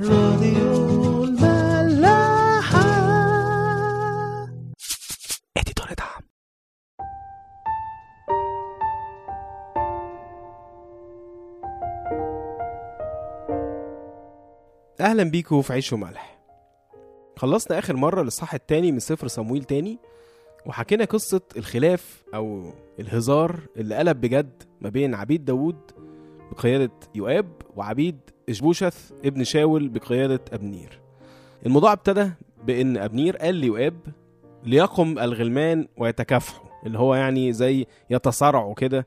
راديو الملاحة. اديتور دعم. أهلا بيكم في عيش وملح. خلصنا آخر مرة للصح التاني من سفر صمويل تاني وحكينا قصة الخلاف أو الهزار اللي قلب بجد ما بين عبيد داوود بقيادة يؤاب وعبيد إشبوشث ابن شاول بقيادة أبنير. الموضوع ابتدى بإن أبنير قال ليؤاب ليقم الغلمان ويتكافحوا. اللي هو يعني زي يتصارعوا كده.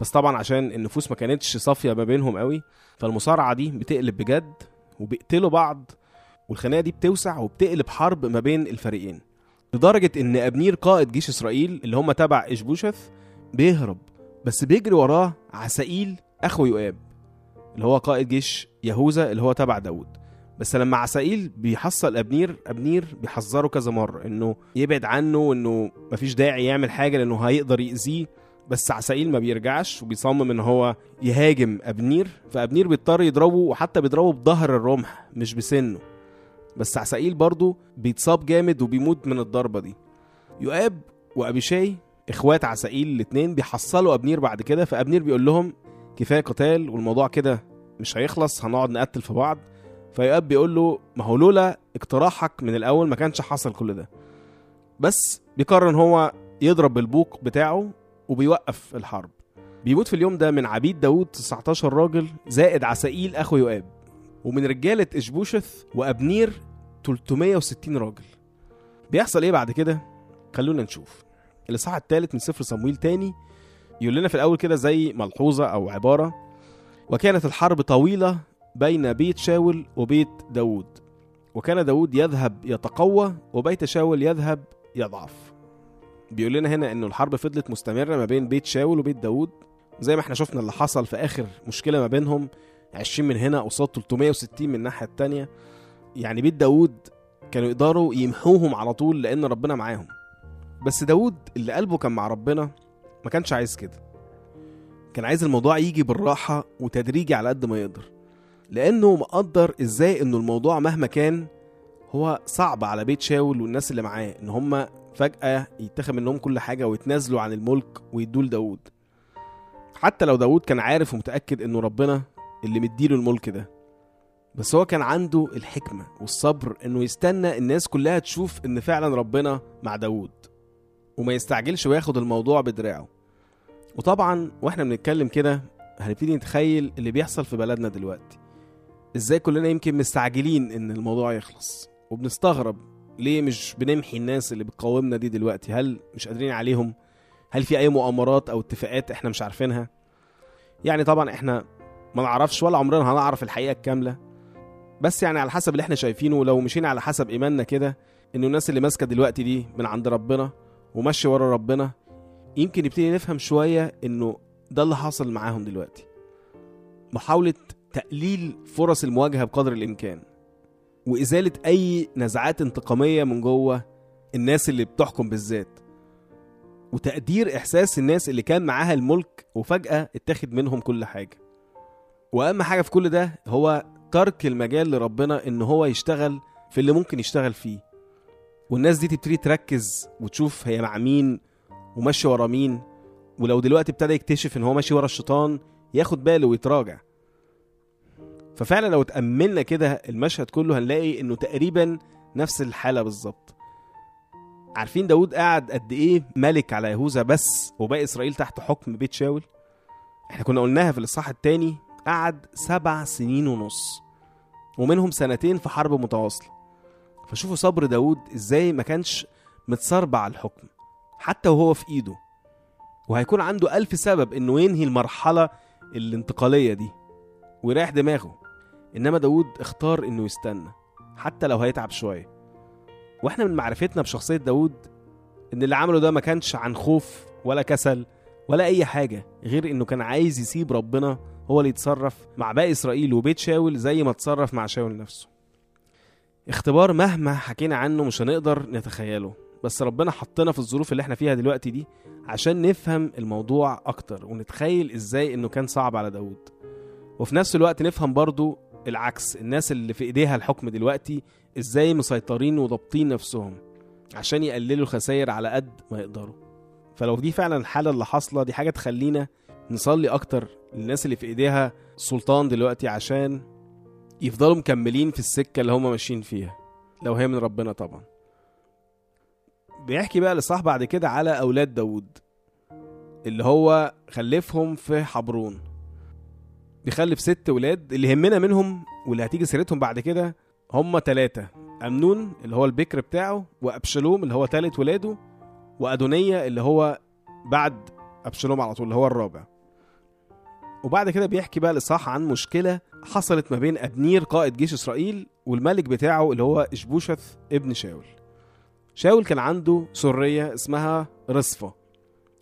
بس طبعا عشان النفوس ما كانتش صافية ما بينهم قوي فالمصارعة دي بتقلب بجد وبيقتلوا بعض والخناقة دي بتوسع وبتقلب حرب ما بين الفريقين. لدرجة إن أبنير قائد جيش إسرائيل اللي هم تبع إشبوشث بيهرب بس بيجري وراه عسائيل أخو يؤاب. اللي هو قائد جيش يهوذا اللي هو تبع داود بس لما عسائيل بيحصل أبنير أبنير بيحذره كذا مرة إنه يبعد عنه وإنه مفيش داعي يعمل حاجة لأنه هيقدر يأذيه. بس عسائيل ما بيرجعش وبيصمم إن هو يهاجم أبنير. فأبنير بيضطر يضربه وحتى بيضربه بظهر الرمح مش بسنه. بس عسائيل برضه بيتصاب جامد وبيموت من الضربة دي. يؤاب وأبيشاي إخوات عسائيل الاتنين بيحصلوا أبنير بعد كده. فأبنير بيقول لهم كفاية قتال والموضوع كده مش هيخلص هنقعد نقتل في بعض. فيؤاب بيقول له ما هو لولا اقتراحك من الأول ما كانش حصل كل ده. بس بيقرر إن هو يضرب بالبوق بتاعه وبيوقف الحرب. بيموت في اليوم ده من عبيد داود 19 راجل زائد عسائيل أخو يؤاب ومن رجالة إشبوشث وأبنير 360 راجل. بيحصل إيه بعد كده؟ خلونا نشوف. الإصحاح الثالث من سفر صمويل تاني يقول لنا في الأول كده زي ملحوظة أو عبارة وكانت الحرب طويلة بين بيت شاول وبيت داود وكان داود يذهب يتقوى وبيت شاول يذهب يضعف. بيقول لنا هنا إنه الحرب فضلت مستمرة ما بين بيت شاول وبيت داود زي ما إحنا شفنا اللي حصل في آخر مشكلة ما بينهم 20 من هنا قصاد 360 من الناحية التانية. يعني بيت داود كانوا يقدروا يمحوهم على طول لأن ربنا معاهم. بس داود اللي قلبه كان مع ربنا ما كانش عايز كده. كان عايز الموضوع يجي بالراحة وتدريجي على قد ما يقدر. لأنه مقدر إزاي إنه الموضوع مهما كان هو صعب على بيت شاول والناس اللي معاه إن هم فجأة يتخذ منهم كل حاجة ويتنازلوا عن الملك ويدوا لداود حتى لو داود كان عارف ومتأكد إنه ربنا اللي مديله الملك ده. بس هو كان عنده الحكمة والصبر إنه يستنى الناس كلها تشوف إن فعلا ربنا مع داود وما يستعجلش وياخد الموضوع بدراعه. وطبعا وإحنا بنتكلم كده هنبتدي نتخيل اللي بيحصل في بلدنا دلوقتي. إزاي كلنا يمكن مستعجلين إن الموضوع يخلص؟ وبنستغرب ليه مش بنمحي الناس اللي بتقاومنا دي دلوقتي؟ هل مش قادرين عليهم؟ هل في أي مؤامرات أو اتفاقات إحنا مش عارفينها؟ يعني طبعا إحنا ما نعرفش ولا عمرنا هنعرف الحقيقة الكاملة. بس يعني على حسب اللي إحنا شايفينه لو مشينا على حسب إيماننا كده إنه الناس اللي ماسكة دلوقتي دي من عند ربنا وماشيه ورا ربنا. يمكن نبتدي نفهم شوية إنه ده اللي حاصل معاهم دلوقتي. محاولة تقليل فرص المواجهة بقدر الإمكان. وإزالة أي نزعات انتقامية من جوه الناس اللي بتحكم بالذات. وتقدير إحساس الناس اللي كان معاها الملك وفجأة اتاخد منهم كل حاجة. وأهم حاجة في كل ده هو ترك المجال لربنا إن هو يشتغل في اللي ممكن يشتغل فيه. والناس دي تبتدي تركز وتشوف هي مع مين وماشي ورا مين ولو دلوقتي ابتدى يكتشف إن هو ماشي ورا الشيطان ياخد باله ويتراجع. ففعلا لو اتأملنا كده المشهد كله هنلاقي إنه تقريبا نفس الحالة بالظبط. عارفين داود قاعد قد إيه ملك على يهوذا بس وباقي إسرائيل تحت حكم بيت شاول؟ إحنا كنا قلناها في الإصحاح التاني قعد سبع سنين ونص ومنهم سنتين في حرب متواصلة. فشوفوا صبر داود إزاي ما كانش متصربع على الحكم حتى وهو في إيده. وهيكون عنده ألف سبب إنه ينهي المرحلة الانتقالية دي ويريح دماغه. إنما داود اختار إنه يستنى حتى لو هيتعب شوية. وإحنا من معرفتنا بشخصية داود إن اللي عمله ده ما كانش عن خوف ولا كسل ولا أي حاجة غير إنه كان عايز يسيب ربنا هو اللي يتصرف مع باقي إسرائيل وبيت شاول زي ما اتصرف مع شاول نفسه. اختبار مهما حكينا عنه مش هنقدر نتخيله. بس ربنا حطنا في الظروف اللي إحنا فيها دلوقتي دي عشان نفهم الموضوع أكتر ونتخيل إزاي إنه كان صعب على داود وفي نفس الوقت نفهم برضو العكس الناس اللي في إيديها الحكم دلوقتي إزاي مسيطرين وضابطين نفسهم عشان يقللوا الخسائر على قد ما يقدروا. فلو دي فعلا الحالة اللي حاصلة دي حاجة تخلينا نصلي أكتر للناس اللي في إيديها سلطان دلوقتي عشان يفضلوا مكملين في السكة اللي هم ماشيين فيها لو هي من ربنا طبعا. بيحكي بقى الإصحاح بعد كده على أولاد داود اللي هو خلفهم في حبرون. بيخلف ست ولاد اللي يهمنا منهم واللي هتيجي سيرتهم بعد كده هم تلاتة. أمنون اللي هو البكر بتاعه وأبشالوم اللي هو تالت ولاده وأدونية اللي هو بعد أبشالوم على طول اللي هو الرابع. وبعد كده بيحكي بقى الإصحاح عن مشكلة حصلت ما بين أبنير قائد جيش إسرائيل والملك بتاعه اللي هو إشبوشث ابن شاول. شاول كان عنده سرية اسمها رصفة.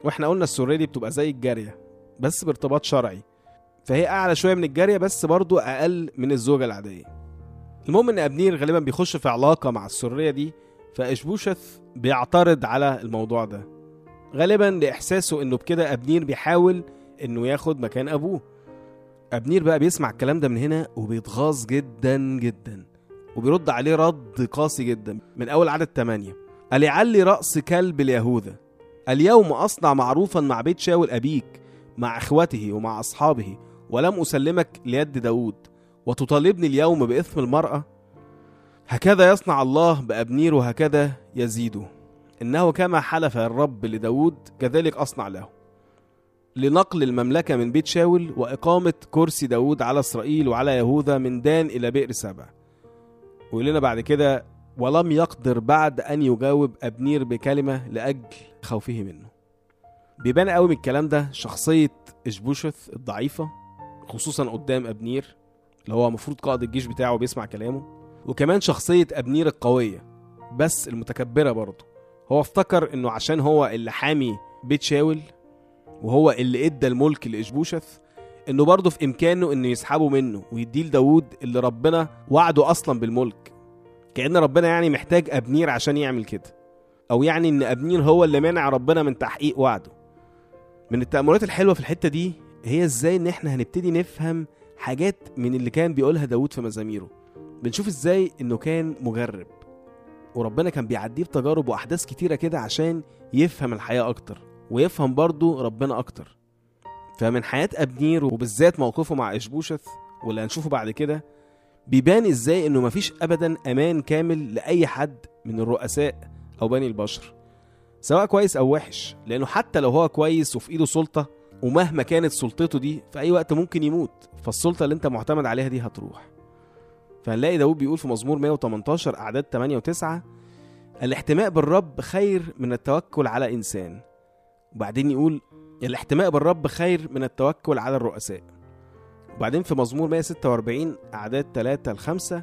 وإحنا قلنا السرية دي بتبقى زي الجارية بس بارتباط شرعي. فهي أعلى شوية من الجارية بس برضو أقل من الزوجة العادية. المهم إن أبنير غالبا بيخش في علاقة مع السرية دي فإشبوشث بيعترض على الموضوع ده. غالبا لإحساسه إنه بكده أبنير بيحاول إنه ياخد مكان أبوه. أبنير بقى بيسمع الكلام ده من هنا وبيتغاظ جدا جدا وبيرد عليه رد قاسي جدا من أول عدد 8 أليعلي رأس كلب اليهوذا. اليوم أصنع معروفا مع بيت شاول أبيك مع إخوته ومع أصحابه ولم أسلمك ليد داود. وتطالبني اليوم بإثم المرأة. هكذا يصنع الله بأبنير وهكذا يزيده. إنه كما حلف الرب لداود كذلك أصنع له. لنقل المملكة من بيت شاول وإقامة كرسي داود على إسرائيل وعلى يهوذا من دان إلى بئر سبع. ويقول لنا بعد كده ولم يقدر بعد أن يجاوب أبنير بكلمة لأجل خوفه منه. بيبان قوي من الكلام ده شخصية إشبوشث الضعيفة خصوصا قدام أبنير اللي هو المفروض قائد الجيش بتاعه بيسمع كلامه وكمان شخصية أبنير القوية بس المتكبرة برضه. هو افتكر إنه عشان هو اللي حامي بيت شاول وهو اللي إدى الملك لإشبوشث إنه برضه في إمكانه إنه يسحبه منه ويديه لداود اللي ربنا وعده أصلا بالملك. كأن ربنا يعني محتاج أبنير عشان يعمل كده. أو يعني إن أبنير هو اللي مانع ربنا من تحقيق وعده. من التأملات الحلوة في الحتة دي هي إزاي إن إحنا هنبتدي نفهم حاجات من اللي كان بيقولها داود في مزاميره. بنشوف إزاي إنه كان مجرب وربنا كان بيعديه بتجارب وأحداث كتيرة كده عشان يفهم الحياة أكتر. ويفهم برضه ربنا أكتر. فمن حياة أبنير وبالذات موقفه مع إشبوشث واللي هنشوفه بعد كده بيبان إزاي إنه مفيش ابدا أمان كامل لأي حد من الرؤساء أو بني البشر. سواء كويس أو وحش لأنه حتى لو هو كويس وفي إيده سلطة ومهما كانت سلطته دي في أي وقت ممكن يموت. فالسلطة اللي أنت معتمد عليها دي هتروح. فهنلاقي داود بيقول في مزمور 118 أعداد 8 و9 الاحتماء بالرب خير من التوكل على إنسان. وبعدين يقول الاحتماء بالرب خير من التوكل على الرؤساء. وبعدين في مزمور 146 أعداد 3 ل 5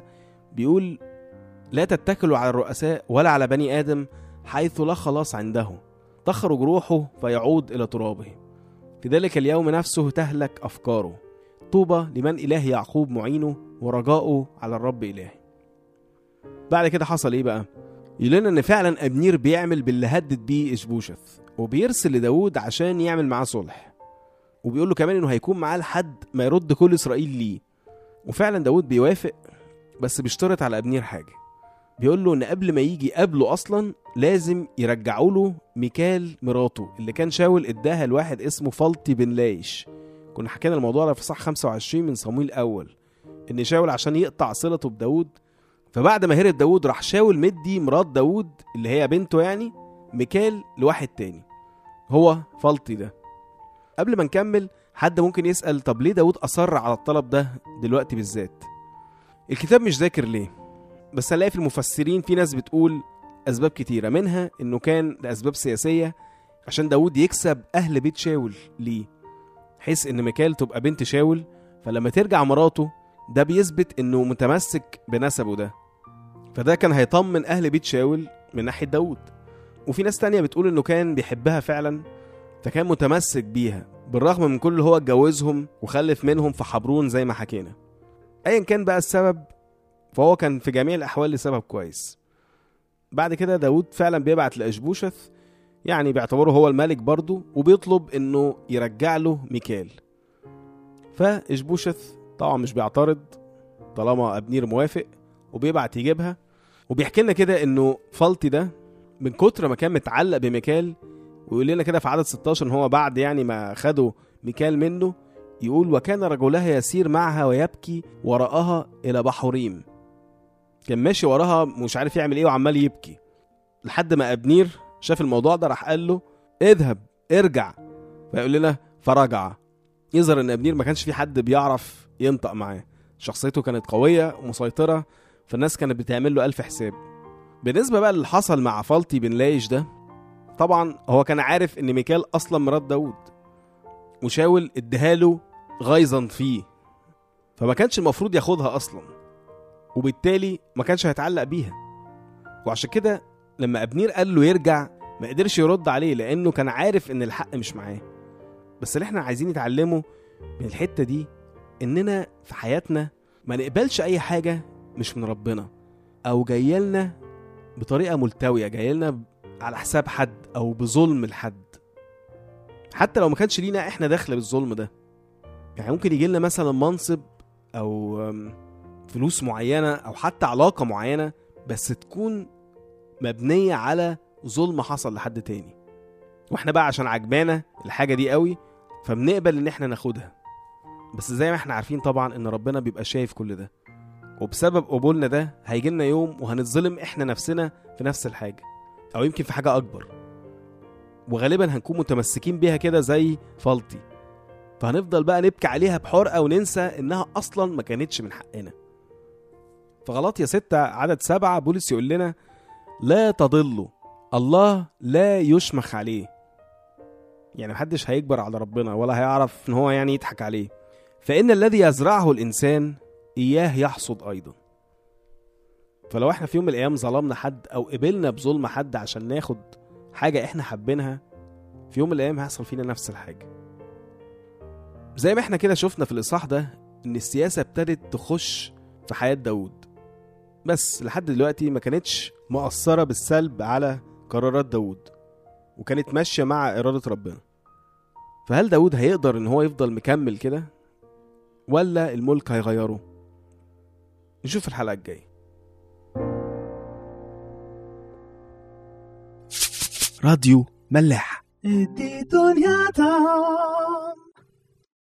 بيقول لا تتكلوا على الرؤساء ولا على بني آدم حيث لا خلاص عنده. تخرج روحه فيعود إلى ترابه. في ذلك اليوم نفسه تهلك أفكاره. طوبى لمن إله يعقوب معينه ورجاؤه على الرب إلهه بعد كده حصل إيه بقى؟ يقول لنا إن فعلا أبنير بيعمل باللي هدد بيه إشبوشث وبيرسل لداود عشان يعمل معاه صلح. وبيقول له كمان إنه هيكون معاه لحد ما يرد كل إسرائيل ليه. وفعلا داود بيوافق بس بيشترط على أبنير حاجة. بيقول له إن قبل ما يجي قبله أصلا لازم يرجعوا له ميكال مراته اللي كان شاول اداها لواحد اسمه فلطي بن لايش كنا حكينا الموضوع ده في صح 25 من صمويل الأول إن شاول عشان يقطع صلته بداود فبعد ما هرب داود راح شاول مدي مرات داود اللي هي بنته يعني ميكال لواحد تاني. هو فلطي ده. قبل ما نكمل حد ممكن يسأل طب ليه داود أصر على الطلب ده دلوقتي بالذات؟ الكتاب مش ذاكر ليه؟ بس هنلاقي في المفسرين في ناس بتقول أسباب كتيرة منها إنه كان لأسباب سياسية عشان داود يكسب أهل بيت شاول ليه حيث إن ميكال تبقى بنت شاول فلما ترجع مراته ده بيثبت إنه متمسك بنسبه ده. فده كان هيطمن أهل بيت شاول من ناحية داود. وفي ناس تانية بتقول إنه كان بيحبها فعلا فكان متمسك بيها بالرغم من كل اللي هو اتجوزهم وخلف منهم في حبرون زي ما حكينا. ايا كان بقى السبب فهو كان في جميع الأحوال لسبب كويس. بعد كده داود فعلا بيبعت لأشبوشث يعني بيعتبره هو الملك برضه وبيطلب إنه يرجع له ميكال. فأشبوشث طبعا مش بيعترض طالما أبنير موافق وبيبعت يجيبها. وبيحكي لنا كده إنه فالتي ده من كتر ما كان متعلق بميكال ويقول لنا كده في عدد 16 إن هو بعد يعني ما خدوا ميكال منه يقول وكان رجلها يسير معها ويبكي وراءها إلى بحوريم كان ماشي وراها مش عارف يعمل إيه وعمال يبكي. لحد ما أبنير شاف الموضوع ده راح قال له اذهب ارجع. فيقول لنا فرجع. يظهر إن أبنير ما كانش في حد بيعرف ينطق معاه. شخصيته كانت قوية ومسيطرة فالناس كانت بتعمل له ألف حساب. بالنسبة بقى اللي حصل مع فالتي بن لايش ده طبعا هو كان عارف إن ميكال أصلا مرات داوود وشاول اديهاله غيظا فيه فما كانش المفروض ياخدها أصلا وبالتالي ما كانش هيتعلق بيها. وعشان كده لما أبنير قال له يرجع ما قدرش يرد عليه لأنه كان عارف إن الحق مش معاه. بس اللي إحنا عايزين نتعلمه من الحتة دي إننا في حياتنا ما نقبلش أي حاجة مش من ربنا أو جاية لنا بطريقة ملتوية جاية لنا على حساب حد أو بظلم لحد. حتى لو ما كانش لينا إحنا دخل بالظلم ده. يعني ممكن يجي لنا مثلا منصب أو فلوس معينة أو حتى علاقة معينة بس تكون مبنية على ظلم حصل لحد تاني. وإحنا بقى عشان عجبانا الحاجة دي قوي فبنقبل إن إحنا ناخدها. بس زي ما إحنا عارفين طبعا إن ربنا بيبقى شايف كل ده. وبسبب قبولنا ده هيجي لنا يوم وهنتظلم إحنا نفسنا في نفس الحاجة. أو يمكن في حاجة أكبر. وغالبا هنكون متمسكين بيها كده زي فالتي فهنفضل بقى نبكي عليها بحرقة وننسى إنها أصلا ما كانتش من حقنا. فغلط يا ستة عدد سبعة بولس يقول لنا لا تضلوا. الله لا يشمخ عليه. يعني محدش هيكبر على ربنا ولا هيعرف إن هو يعني يضحك عليه. فإن الذي يزرعه الإنسان إياه يحصد أيضا. فلو إحنا في يوم من الأيام ظلمنا حد أو قبلنا بظلم حد عشان ناخد حاجة إحنا حابينها في يوم من الأيام هيحصل فينا نفس الحاجة. زي ما إحنا كده شفنا في الإصحاح ده إن السياسة ابتدت تخش في حياة داود بس لحد دلوقتي ما كانتش مؤثرة بالسلب على قرارات داود وكانت ماشية مع إرادة ربنا. فهل داود هيقدر إن هو يفضل مكمل كده؟ ولا الملك هيغيره؟ نشوف الحلقة الجاية. راديو ملاح. دي دنيا تا